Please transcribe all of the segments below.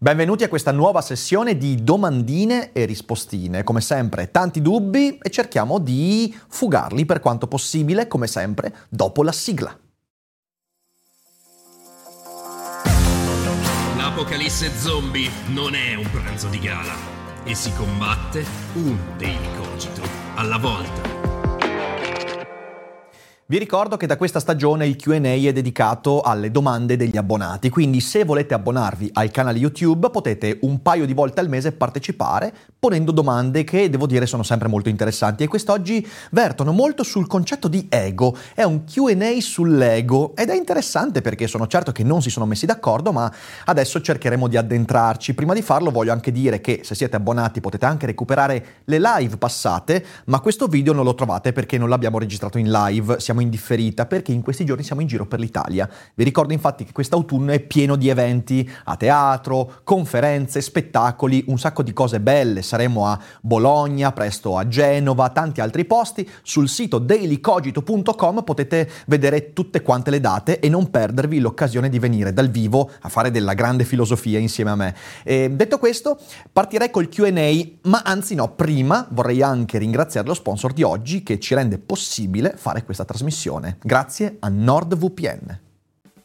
Benvenuti a questa nuova sessione di domandine e rispostine. Come sempre, tanti dubbi e cerchiamo di fugarli per quanto possibile, come sempre, dopo la sigla. L'apocalisse zombie non è un pranzo di gala e si combatte un daily cogito alla volta. Vi ricordo che da questa stagione il QA è dedicato alle domande degli abbonati, quindi se volete abbonarvi al canale YouTube potete un paio di volte al mese partecipare ponendo domande che devo dire sono sempre molto interessanti e quest'oggi vertono molto sul concetto di ego. È un QA sull'ego ed è interessante perché sono certo che non si sono messi d'accordo, ma adesso cercheremo di addentrarci. Prima di farlo voglio anche dire che se siete abbonati potete anche recuperare le live passate, ma questo video non lo trovate perché non l'abbiamo registrato in live. Siamo siamo in differita perché in questi giorni siamo in giro per l'Italia. Vi ricordo infatti che quest'autunno è pieno di eventi a teatro, conferenze, spettacoli, un sacco di cose belle. Saremo a Bologna, presto a Genova, tanti altri posti. Sul sito dailycogito.com potete vedere tutte quante le date e non perdervi l'occasione di venire dal vivo a fare della grande filosofia insieme a me. E detto questo, partirei col QA, ma anzi no, prima vorrei anche ringraziare lo sponsor di oggi che ci rende possibile fare questa trasmissione trasmissione, grazie a NordVPN.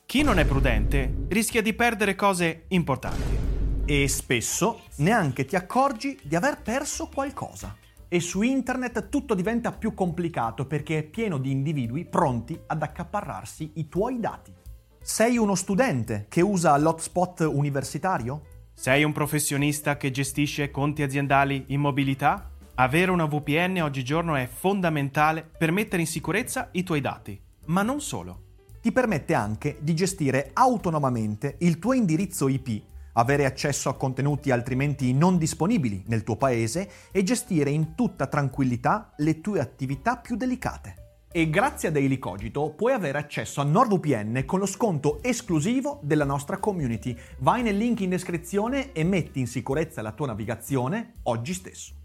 Chi non è prudente rischia di perdere cose importanti. E spesso neanche ti accorgi di aver perso qualcosa. E su internet tutto diventa più complicato perché è pieno di individui pronti ad accaparrarsi i tuoi dati. Sei uno studente che usa l'hotspot universitario? Sei un professionista che gestisce conti aziendali in mobilità? Avere una VPN oggigiorno è fondamentale per mettere in sicurezza i tuoi dati, ma non solo. Ti permette anche di gestire autonomamente il tuo indirizzo IP, avere accesso a contenuti altrimenti non disponibili nel tuo paese e gestire in tutta tranquillità le tue attività più delicate. E grazie a Daily Cogito puoi avere accesso a NordVPN con lo sconto esclusivo della nostra community. Vai nel link in descrizione e metti in sicurezza la tua navigazione oggi stesso.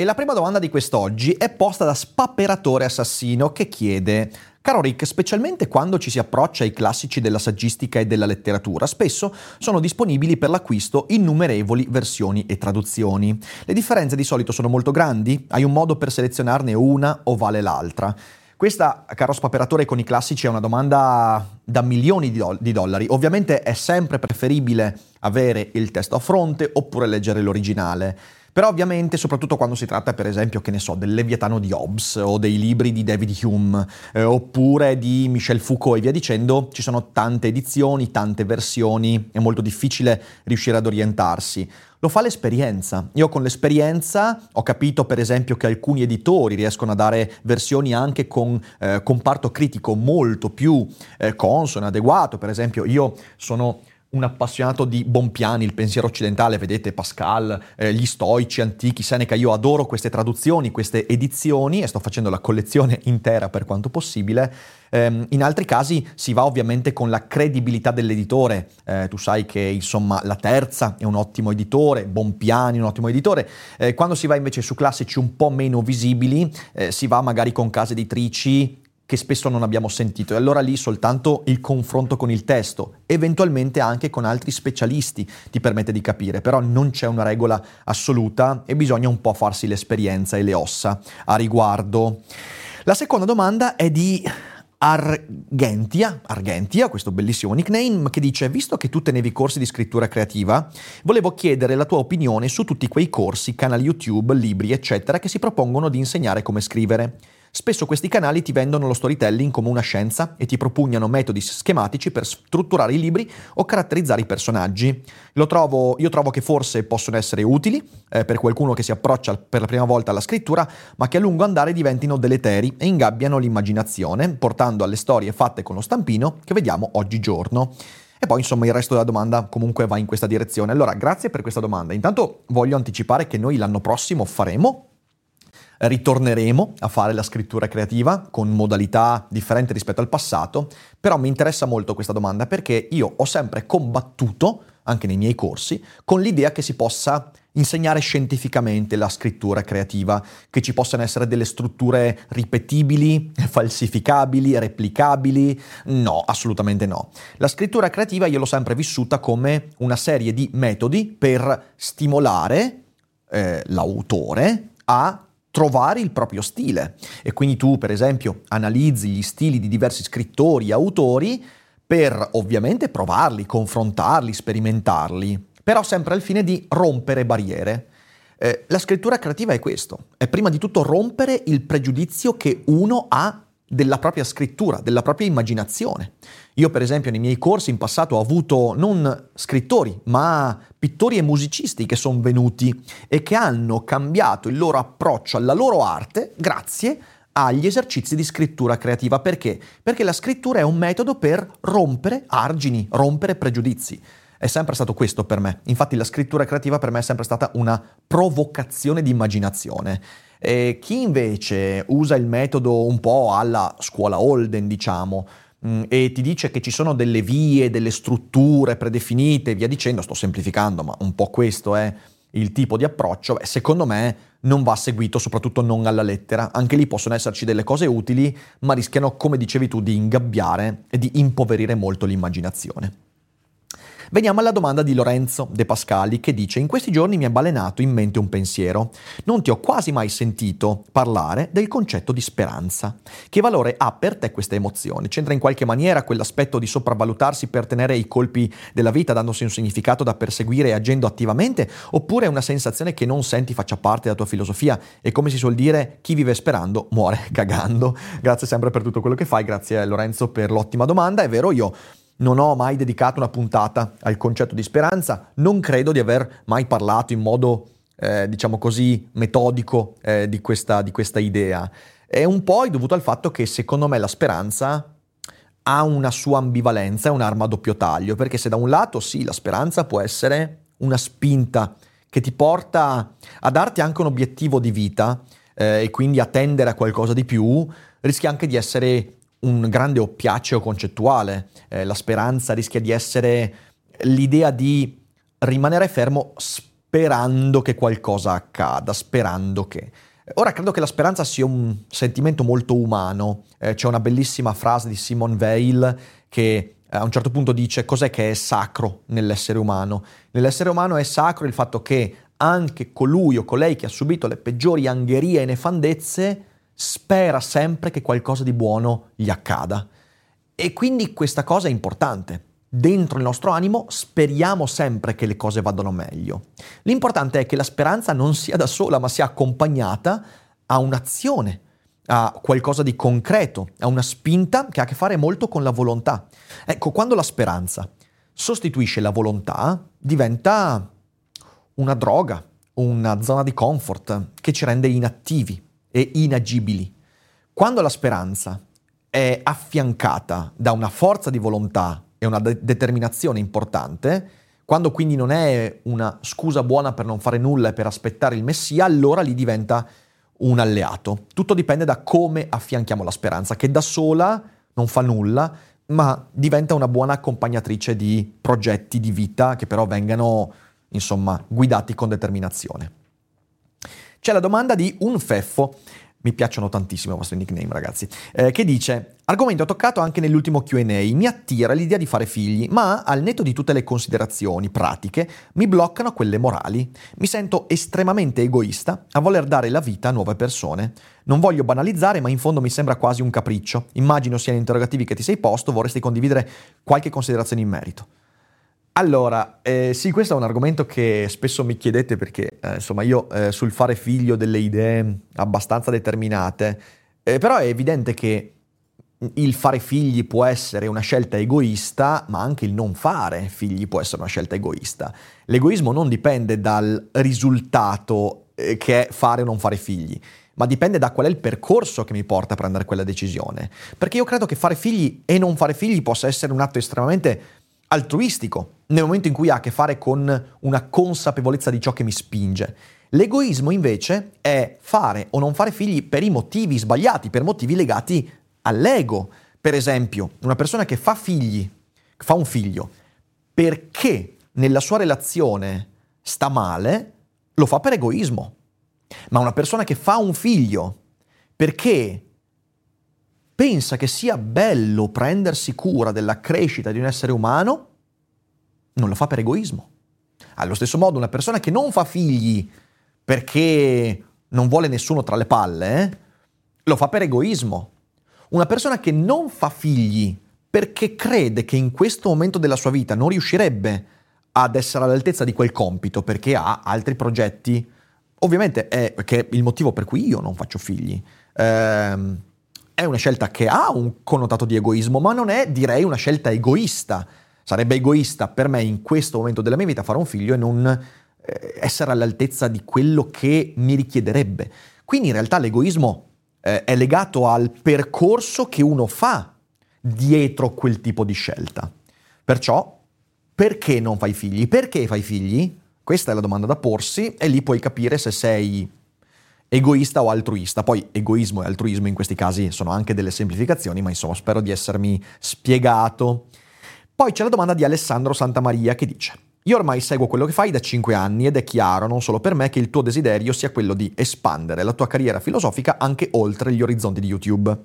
E la prima domanda di quest'oggi è posta da Spapperatore Assassino che chiede Caro Rick, specialmente quando ci si approccia ai classici della saggistica e della letteratura, spesso sono disponibili per l'acquisto innumerevoli versioni e traduzioni. Le differenze di solito sono molto grandi? Hai un modo per selezionarne una o vale l'altra? Questa, caro spaperatore con i classici, è una domanda da milioni di, do- di, dollari. Ovviamente è sempre preferibile avere il testo a fronte oppure leggere l'originale. Però ovviamente, soprattutto quando si tratta, per esempio, che ne so, del Leviatano di Hobbes o dei libri di David Hume eh, oppure di Michel Foucault e via dicendo, ci sono tante edizioni, tante versioni, è molto difficile riuscire ad orientarsi. Lo fa l'esperienza. Io con l'esperienza ho capito per esempio che alcuni editori riescono a dare versioni anche con eh, comparto critico molto più eh, consono, adeguato. Per esempio io sono un appassionato di Bompiani, il pensiero occidentale, vedete Pascal, eh, gli stoici antichi, Seneca, io adoro queste traduzioni, queste edizioni e sto facendo la collezione intera per quanto possibile. Eh, in altri casi si va ovviamente con la credibilità dell'editore, eh, tu sai che insomma la terza è un ottimo editore, Bompiani è un ottimo editore, eh, quando si va invece su classici un po' meno visibili eh, si va magari con case editrici che spesso non abbiamo sentito e allora lì soltanto il confronto con il testo, eventualmente anche con altri specialisti ti permette di capire, però non c'è una regola assoluta e bisogna un po' farsi l'esperienza e le ossa a riguardo. La seconda domanda è di Argentia, Argentia, questo bellissimo nickname, che dice: Visto che tu tenevi corsi di scrittura creativa, volevo chiedere la tua opinione su tutti quei corsi, canali YouTube, libri, eccetera, che si propongono di insegnare come scrivere. Spesso questi canali ti vendono lo storytelling come una scienza e ti propugnano metodi schematici per strutturare i libri o caratterizzare i personaggi. Trovo, io trovo che forse possono essere utili eh, per qualcuno che si approccia per la prima volta alla scrittura, ma che a lungo andare diventino deleteri e ingabbiano l'immaginazione, portando alle storie fatte con lo stampino che vediamo oggigiorno. E poi insomma il resto della domanda comunque va in questa direzione. Allora, grazie per questa domanda. Intanto voglio anticipare che noi l'anno prossimo faremo ritorneremo a fare la scrittura creativa con modalità differenti rispetto al passato, però mi interessa molto questa domanda perché io ho sempre combattuto, anche nei miei corsi, con l'idea che si possa insegnare scientificamente la scrittura creativa, che ci possano essere delle strutture ripetibili, falsificabili, replicabili. No, assolutamente no. La scrittura creativa io l'ho sempre vissuta come una serie di metodi per stimolare eh, l'autore a trovare il proprio stile. E quindi tu, per esempio, analizzi gli stili di diversi scrittori e autori per ovviamente provarli, confrontarli, sperimentarli, però sempre al fine di rompere barriere. Eh, la scrittura creativa è questo, è prima di tutto rompere il pregiudizio che uno ha della propria scrittura, della propria immaginazione. Io per esempio nei miei corsi in passato ho avuto non scrittori, ma pittori e musicisti che sono venuti e che hanno cambiato il loro approccio alla loro arte grazie agli esercizi di scrittura creativa. Perché? Perché la scrittura è un metodo per rompere argini, rompere pregiudizi. È sempre stato questo per me. Infatti la scrittura creativa per me è sempre stata una provocazione di immaginazione. E chi invece usa il metodo un po' alla scuola Holden, diciamo, mm, e ti dice che ci sono delle vie, delle strutture predefinite, via dicendo, sto semplificando, ma un po' questo è il tipo di approccio, beh, secondo me non va seguito, soprattutto non alla lettera. Anche lì possono esserci delle cose utili, ma rischiano, come dicevi tu, di ingabbiare e di impoverire molto l'immaginazione. Veniamo alla domanda di Lorenzo De Pascali che dice in questi giorni mi è balenato in mente un pensiero. Non ti ho quasi mai sentito parlare del concetto di speranza. Che valore ha per te questa emozione? C'entra in qualche maniera quell'aspetto di sopravvalutarsi per tenere i colpi della vita dandosi un significato da perseguire e agendo attivamente? Oppure è una sensazione che non senti faccia parte della tua filosofia e come si suol dire chi vive sperando muore cagando? Grazie sempre per tutto quello che fai, grazie Lorenzo per l'ottima domanda. È vero, io non ho mai dedicato una puntata al concetto di speranza, non credo di aver mai parlato in modo, eh, diciamo così, metodico eh, di, questa, di questa idea. È un po' dovuto al fatto che secondo me la speranza ha una sua ambivalenza, è un'arma a doppio taglio, perché se da un lato sì, la speranza può essere una spinta che ti porta a darti anche un obiettivo di vita eh, e quindi a tendere a qualcosa di più, rischia anche di essere un grande oppiaceo concettuale. Eh, la speranza rischia di essere l'idea di rimanere fermo sperando che qualcosa accada, sperando che. Ora credo che la speranza sia un sentimento molto umano. Eh, c'è una bellissima frase di Simone Weil che eh, a un certo punto dice cos'è che è sacro nell'essere umano. Nell'essere umano è sacro il fatto che anche colui o colei che ha subito le peggiori angherie e nefandezze spera sempre che qualcosa di buono gli accada. E quindi questa cosa è importante. Dentro il nostro animo speriamo sempre che le cose vadano meglio. L'importante è che la speranza non sia da sola, ma sia accompagnata a un'azione, a qualcosa di concreto, a una spinta che ha a che fare molto con la volontà. Ecco, quando la speranza sostituisce la volontà, diventa una droga, una zona di comfort che ci rende inattivi e inagibili. Quando la speranza è affiancata da una forza di volontà e una de- determinazione importante, quando quindi non è una scusa buona per non fare nulla e per aspettare il Messia, allora lì diventa un alleato. Tutto dipende da come affianchiamo la speranza, che da sola non fa nulla, ma diventa una buona accompagnatrice di progetti di vita che però vengano, insomma, guidati con determinazione. C'è la domanda di un feffo. Mi piacciono tantissimo i vostri nickname, ragazzi. Eh, che dice: Argomento toccato anche nell'ultimo QA. Mi attira l'idea di fare figli, ma al netto di tutte le considerazioni pratiche, mi bloccano quelle morali. Mi sento estremamente egoista a voler dare la vita a nuove persone. Non voglio banalizzare, ma in fondo mi sembra quasi un capriccio. Immagino siano interrogativi che ti sei posto, vorresti condividere qualche considerazione in merito. Allora, eh, sì, questo è un argomento che spesso mi chiedete perché, eh, insomma, io eh, sul fare figlio delle idee abbastanza determinate Eh, però è evidente che il fare figli può essere una scelta egoista, ma anche il non fare figli può essere una scelta egoista. L'egoismo non dipende dal risultato eh, che è fare o non fare figli, ma dipende da qual è il percorso che mi porta a prendere quella decisione. Perché io credo che fare figli e non fare figli possa essere un atto estremamente altruistico, nel momento in cui ha a che fare con una consapevolezza di ciò che mi spinge. L'egoismo invece è fare o non fare figli per i motivi sbagliati, per motivi legati all'ego. Per esempio, una persona che fa figli, fa un figlio, perché nella sua relazione sta male, lo fa per egoismo. Ma una persona che fa un figlio perché pensa che sia bello prendersi cura della crescita di un essere umano, non lo fa per egoismo. Allo stesso modo, una persona che non fa figli perché non vuole nessuno tra le palle, eh, lo fa per egoismo. Una persona che non fa figli perché crede che in questo momento della sua vita non riuscirebbe ad essere all'altezza di quel compito perché ha altri progetti, ovviamente è, che il motivo per cui io non faccio figli. Eh, è una scelta che ha un connotato di egoismo, ma non è, direi, una scelta egoista. Sarebbe egoista per me in questo momento della mia vita fare un figlio e non eh, essere all'altezza di quello che mi richiederebbe. Quindi in realtà l'egoismo eh, è legato al percorso che uno fa dietro quel tipo di scelta. Perciò, perché non fai figli? Perché fai figli? Questa è la domanda da porsi e lì puoi capire se sei egoista o altruista. Poi egoismo e altruismo in questi casi sono anche delle semplificazioni, ma insomma spero di essermi spiegato. Poi c'è la domanda di Alessandro Santamaria che dice io ormai seguo quello che fai da 5 anni ed è chiaro, non solo per me, che il tuo desiderio sia quello di espandere la tua carriera filosofica anche oltre gli orizzonti di YouTube.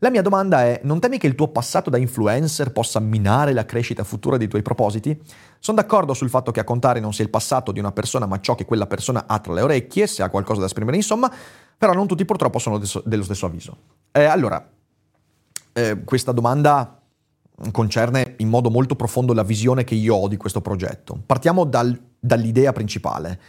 La mia domanda è, non temi che il tuo passato da influencer possa minare la crescita futura dei tuoi propositi? Sono d'accordo sul fatto che a contare non sia il passato di una persona, ma ciò che quella persona ha tra le orecchie, se ha qualcosa da esprimere, insomma, però non tutti purtroppo sono dello stesso avviso. Eh, allora, eh, questa domanda concerne in modo molto profondo la visione che io ho di questo progetto. Partiamo dal, dall'idea principale.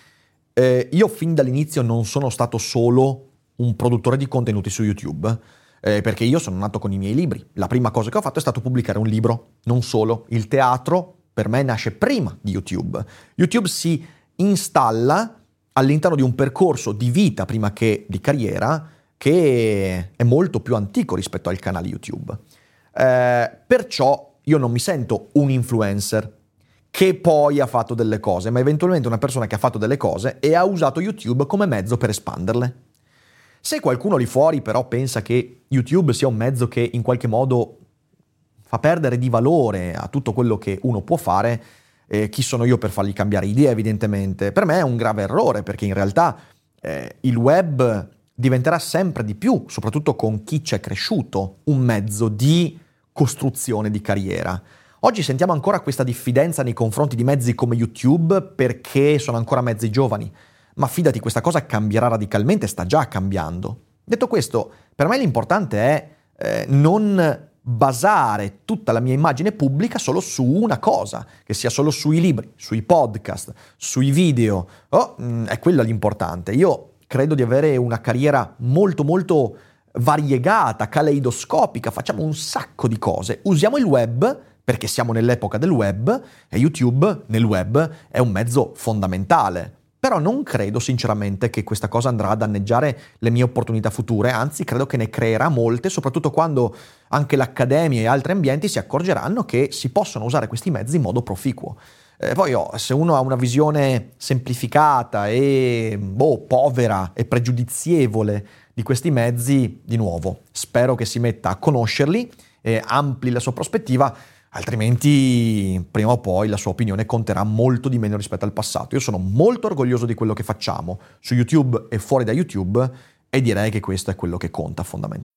Eh, io fin dall'inizio non sono stato solo un produttore di contenuti su YouTube, eh, perché io sono nato con i miei libri. La prima cosa che ho fatto è stato pubblicare un libro, non solo. Il teatro per me nasce prima di YouTube. YouTube si installa all'interno di un percorso di vita prima che di carriera che è molto più antico rispetto al canale YouTube. Eh, perciò io non mi sento un influencer che poi ha fatto delle cose, ma eventualmente una persona che ha fatto delle cose e ha usato YouTube come mezzo per espanderle. Se qualcuno lì fuori però pensa che YouTube sia un mezzo che in qualche modo fa perdere di valore a tutto quello che uno può fare, eh, chi sono io per fargli cambiare idea evidentemente? Per me è un grave errore perché in realtà eh, il web diventerà sempre di più, soprattutto con chi ci è cresciuto, un mezzo di costruzione di carriera. Oggi sentiamo ancora questa diffidenza nei confronti di mezzi come YouTube perché sono ancora mezzi giovani, ma fidati, questa cosa cambierà radicalmente, sta già cambiando. Detto questo, per me l'importante è eh, non basare tutta la mia immagine pubblica solo su una cosa, che sia solo sui libri, sui podcast, sui video. Oh, mm, è quello l'importante. Io credo di avere una carriera molto molto variegata, caleidoscopica, facciamo un sacco di cose. Usiamo il web perché siamo nell'epoca del web e YouTube nel web è un mezzo fondamentale. Però non credo sinceramente che questa cosa andrà a danneggiare le mie opportunità future, anzi credo che ne creerà molte, soprattutto quando anche l'accademia e altri ambienti si accorgeranno che si possono usare questi mezzi in modo proficuo. Eh, poi oh, se uno ha una visione semplificata e boh, povera e pregiudizievole di questi mezzi, di nuovo, spero che si metta a conoscerli e ampli la sua prospettiva, altrimenti prima o poi la sua opinione conterà molto di meno rispetto al passato. Io sono molto orgoglioso di quello che facciamo su YouTube e fuori da YouTube e direi che questo è quello che conta fondamentalmente.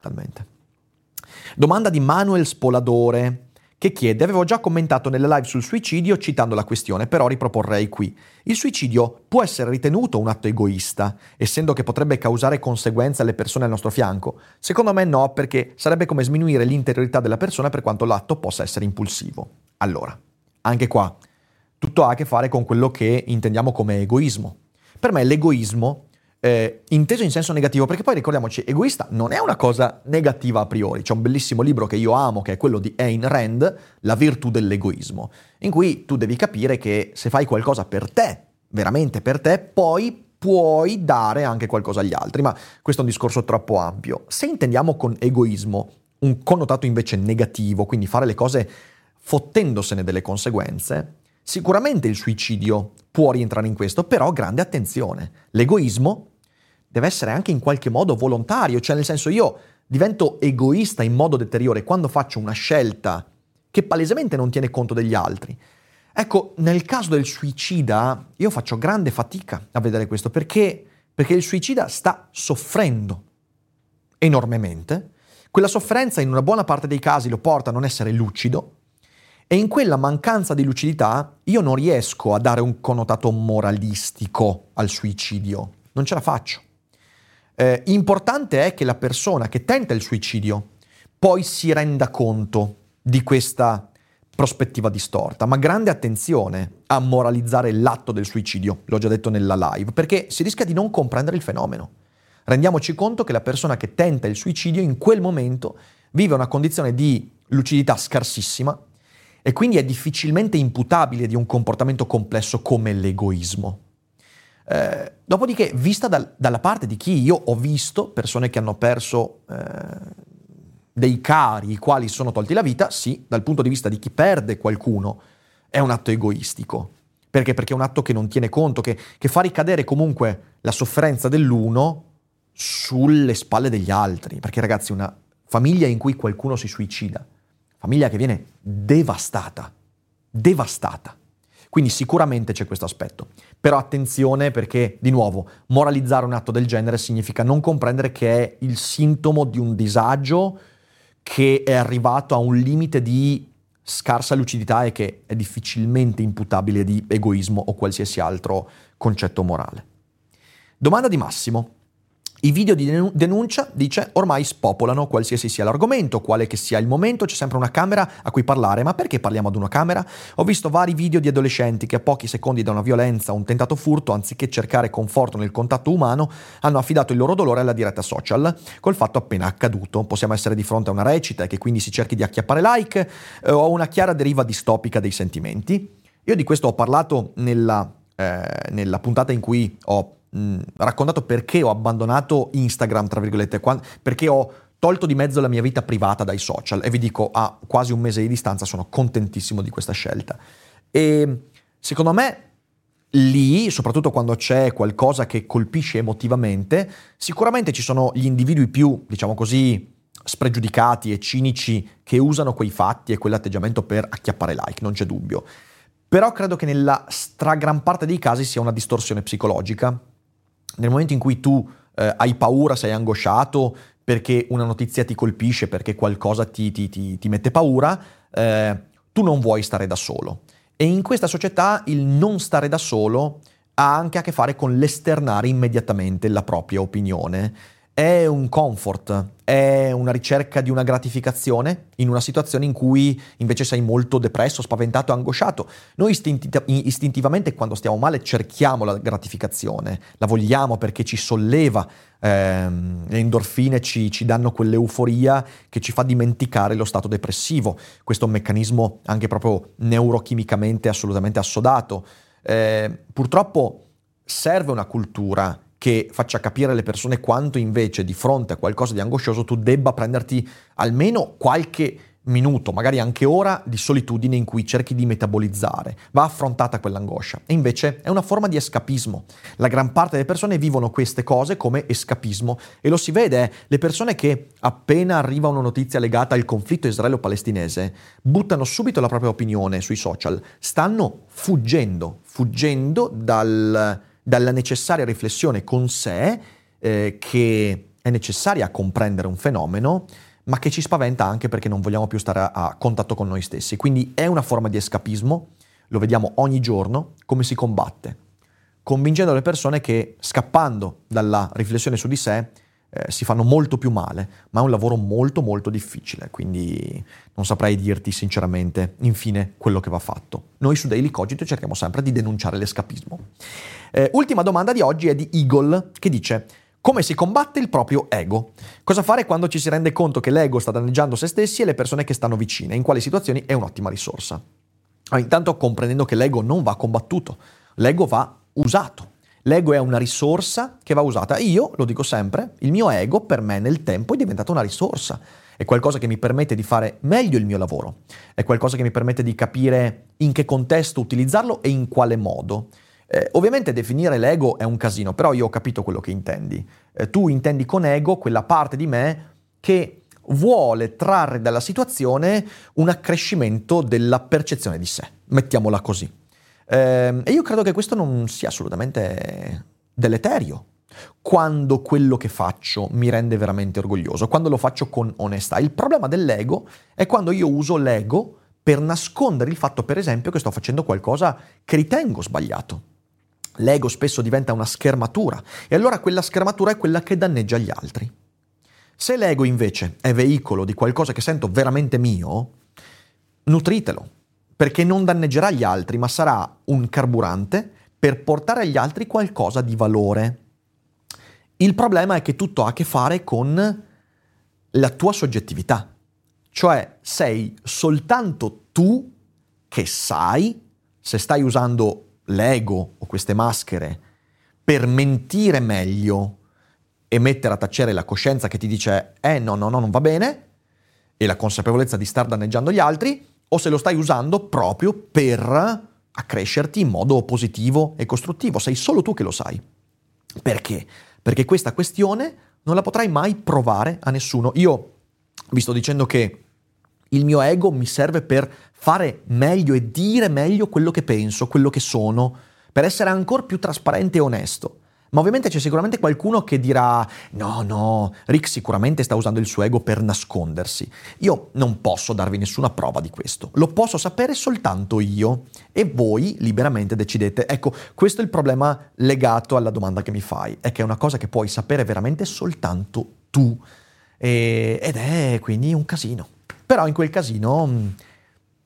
Talmente. Domanda di Manuel Spoladore che chiede, avevo già commentato nelle live sul suicidio citando la questione, però riproporrei qui. Il suicidio può essere ritenuto un atto egoista, essendo che potrebbe causare conseguenze alle persone al nostro fianco? Secondo me no, perché sarebbe come sminuire l'interiorità della persona per quanto l'atto possa essere impulsivo. Allora, anche qua, tutto ha a che fare con quello che intendiamo come egoismo. Per me l'egoismo eh, inteso in senso negativo, perché poi ricordiamoci, egoista non è una cosa negativa a priori. C'è un bellissimo libro che io amo, che è quello di Ayn Rand, La virtù dell'egoismo, in cui tu devi capire che se fai qualcosa per te, veramente per te, poi puoi dare anche qualcosa agli altri, ma questo è un discorso troppo ampio. Se intendiamo con egoismo un connotato invece negativo, quindi fare le cose fottendosene delle conseguenze, Sicuramente il suicidio può rientrare in questo, però grande attenzione. L'egoismo deve essere anche in qualche modo volontario, cioè nel senso io divento egoista in modo deteriore quando faccio una scelta che palesemente non tiene conto degli altri. Ecco, nel caso del suicida io faccio grande fatica a vedere questo perché, perché il suicida sta soffrendo enormemente. Quella sofferenza in una buona parte dei casi lo porta a non essere lucido, e in quella mancanza di lucidità io non riesco a dare un connotato moralistico al suicidio, non ce la faccio. Eh, importante è che la persona che tenta il suicidio poi si renda conto di questa prospettiva distorta, ma grande attenzione a moralizzare l'atto del suicidio, l'ho già detto nella live, perché si rischia di non comprendere il fenomeno. Rendiamoci conto che la persona che tenta il suicidio in quel momento vive una condizione di lucidità scarsissima, e quindi è difficilmente imputabile di un comportamento complesso come l'egoismo. Eh, dopodiché, vista dal, dalla parte di chi io ho visto persone che hanno perso eh, dei cari, i quali sono tolti la vita, sì, dal punto di vista di chi perde qualcuno, è un atto egoistico. Perché? Perché è un atto che non tiene conto, che, che fa ricadere comunque la sofferenza dell'uno sulle spalle degli altri. Perché ragazzi, una famiglia in cui qualcuno si suicida, famiglia che viene devastata, devastata. Quindi sicuramente c'è questo aspetto. Però attenzione perché, di nuovo, moralizzare un atto del genere significa non comprendere che è il sintomo di un disagio che è arrivato a un limite di scarsa lucidità e che è difficilmente imputabile di egoismo o qualsiasi altro concetto morale. Domanda di Massimo. I video di denuncia, dice, ormai spopolano qualsiasi sia l'argomento, quale che sia il momento, c'è sempre una camera a cui parlare, ma perché parliamo ad una camera? Ho visto vari video di adolescenti che a pochi secondi da una violenza o un tentato furto, anziché cercare conforto nel contatto umano, hanno affidato il loro dolore alla diretta social, col fatto appena accaduto. Possiamo essere di fronte a una recita e che quindi si cerchi di acchiappare like eh, o una chiara deriva distopica dei sentimenti. Io di questo ho parlato nella, eh, nella puntata in cui ho mh, raccontato perché ho abbandonato Instagram, tra virgolette, quando, perché ho tolto di mezzo la mia vita privata dai social e vi dico a quasi un mese di distanza sono contentissimo di questa scelta. E secondo me lì, soprattutto quando c'è qualcosa che colpisce emotivamente, sicuramente ci sono gli individui più, diciamo così, spregiudicati e cinici che usano quei fatti e quell'atteggiamento per acchiappare like, non c'è dubbio. Però credo che nella stragran parte dei casi sia una distorsione psicologica nel momento in cui tu eh, hai paura, sei angosciato perché una notizia ti colpisce, perché qualcosa ti, ti, ti, ti mette paura, eh, tu non vuoi stare da solo. E in questa società il non stare da solo ha anche a che fare con l'esternare immediatamente la propria opinione è un comfort, è una ricerca di una gratificazione in una situazione in cui invece sei molto depresso, spaventato, angosciato. Noi istintivamente quando stiamo male cerchiamo la gratificazione, la vogliamo perché ci solleva, ehm, le endorfine ci, ci danno quell'euforia che ci fa dimenticare lo stato depressivo. Questo è un meccanismo anche proprio neurochimicamente assolutamente assodato. Eh, purtroppo serve una cultura che faccia capire alle persone quanto invece di fronte a qualcosa di angoscioso tu debba prenderti almeno qualche minuto, magari anche ora, di solitudine in cui cerchi di metabolizzare. Va affrontata quell'angoscia. E invece è una forma di escapismo. La gran parte delle persone vivono queste cose come escapismo e lo si vede, eh, le persone che appena arriva una notizia legata al conflitto israelo-palestinese buttano subito la propria opinione sui social, stanno fuggendo, fuggendo dal dalla necessaria riflessione con sé eh, che è necessaria a comprendere un fenomeno, ma che ci spaventa anche perché non vogliamo più stare a, a contatto con noi stessi. Quindi è una forma di escapismo, lo vediamo ogni giorno, come si combatte, convincendo le persone che scappando dalla riflessione su di sé eh, si fanno molto più male, ma è un lavoro molto molto difficile, quindi non saprei dirti sinceramente, infine, quello che va fatto. Noi su Daily Cogito cerchiamo sempre di denunciare l'escapismo. Eh, ultima domanda di oggi è di Eagle, che dice... Come si combatte il proprio ego? Cosa fare quando ci si rende conto che l'ego sta danneggiando se stessi e le persone che stanno vicine? In quali situazioni è un'ottima risorsa? Ah, intanto comprendendo che l'ego non va combattuto, l'ego va usato. L'ego è una risorsa che va usata. Io, lo dico sempre, il mio ego per me nel tempo è diventato una risorsa. È qualcosa che mi permette di fare meglio il mio lavoro. È qualcosa che mi permette di capire in che contesto utilizzarlo e in quale modo. Eh, ovviamente definire l'ego è un casino, però io ho capito quello che intendi. Eh, tu intendi con ego quella parte di me che vuole trarre dalla situazione un accrescimento della percezione di sé, mettiamola così. Eh, e io credo che questo non sia assolutamente deleterio. Quando quello che faccio mi rende veramente orgoglioso, quando lo faccio con onestà. Il problema dell'ego è quando io uso l'ego per nascondere il fatto, per esempio, che sto facendo qualcosa che ritengo sbagliato. L'ego spesso diventa una schermatura e allora quella schermatura è quella che danneggia gli altri. Se l'ego invece è veicolo di qualcosa che sento veramente mio, nutritelo, perché non danneggerà gli altri, ma sarà un carburante per portare agli altri qualcosa di valore. Il problema è che tutto ha a che fare con la tua soggettività, cioè sei soltanto tu che sai se stai usando l'ego o queste maschere per mentire meglio e mettere a tacere la coscienza che ti dice eh no no no non va bene e la consapevolezza di star danneggiando gli altri o se lo stai usando proprio per accrescerti in modo positivo e costruttivo. Sei solo tu che lo sai. Perché? Perché questa questione non la potrai mai provare a nessuno. Io vi sto dicendo che il mio ego mi serve per fare meglio e dire meglio quello che penso, quello che sono, per essere ancora più trasparente e onesto. Ma ovviamente c'è sicuramente qualcuno che dirà: no, no, Rick sicuramente sta usando il suo ego per nascondersi. Io non posso darvi nessuna prova di questo. Lo posso sapere soltanto io e voi liberamente decidete. Ecco, questo è il problema legato alla domanda che mi fai: è che è una cosa che puoi sapere veramente soltanto tu. E, ed è quindi un casino. Però in quel casino mh, mm,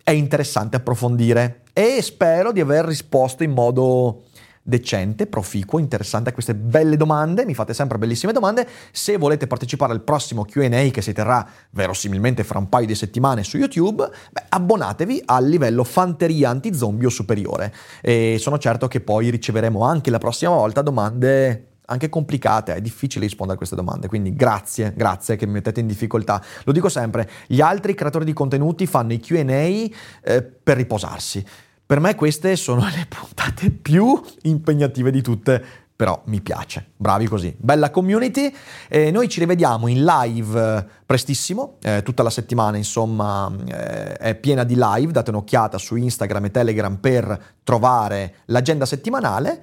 è interessante approfondire e spero di aver risposto in modo decente, proficuo, interessante a queste belle domande, mi fate sempre bellissime domande. Se volete partecipare al prossimo QA che si terrà verosimilmente fra un paio di settimane su YouTube, beh, abbonatevi al livello fanteria anti-zombie o superiore. E sono certo che poi riceveremo anche la prossima volta domande anche complicate, è difficile rispondere a queste domande, quindi grazie, grazie che mi mettete in difficoltà. Lo dico sempre, gli altri creatori di contenuti fanno i QA eh, per riposarsi. Per me queste sono le puntate più impegnative di tutte, però mi piace. Bravi così. Bella community. E noi ci rivediamo in live eh, prestissimo. Eh, tutta la settimana, insomma, eh, è piena di live. Date un'occhiata su Instagram e Telegram per trovare l'agenda settimanale.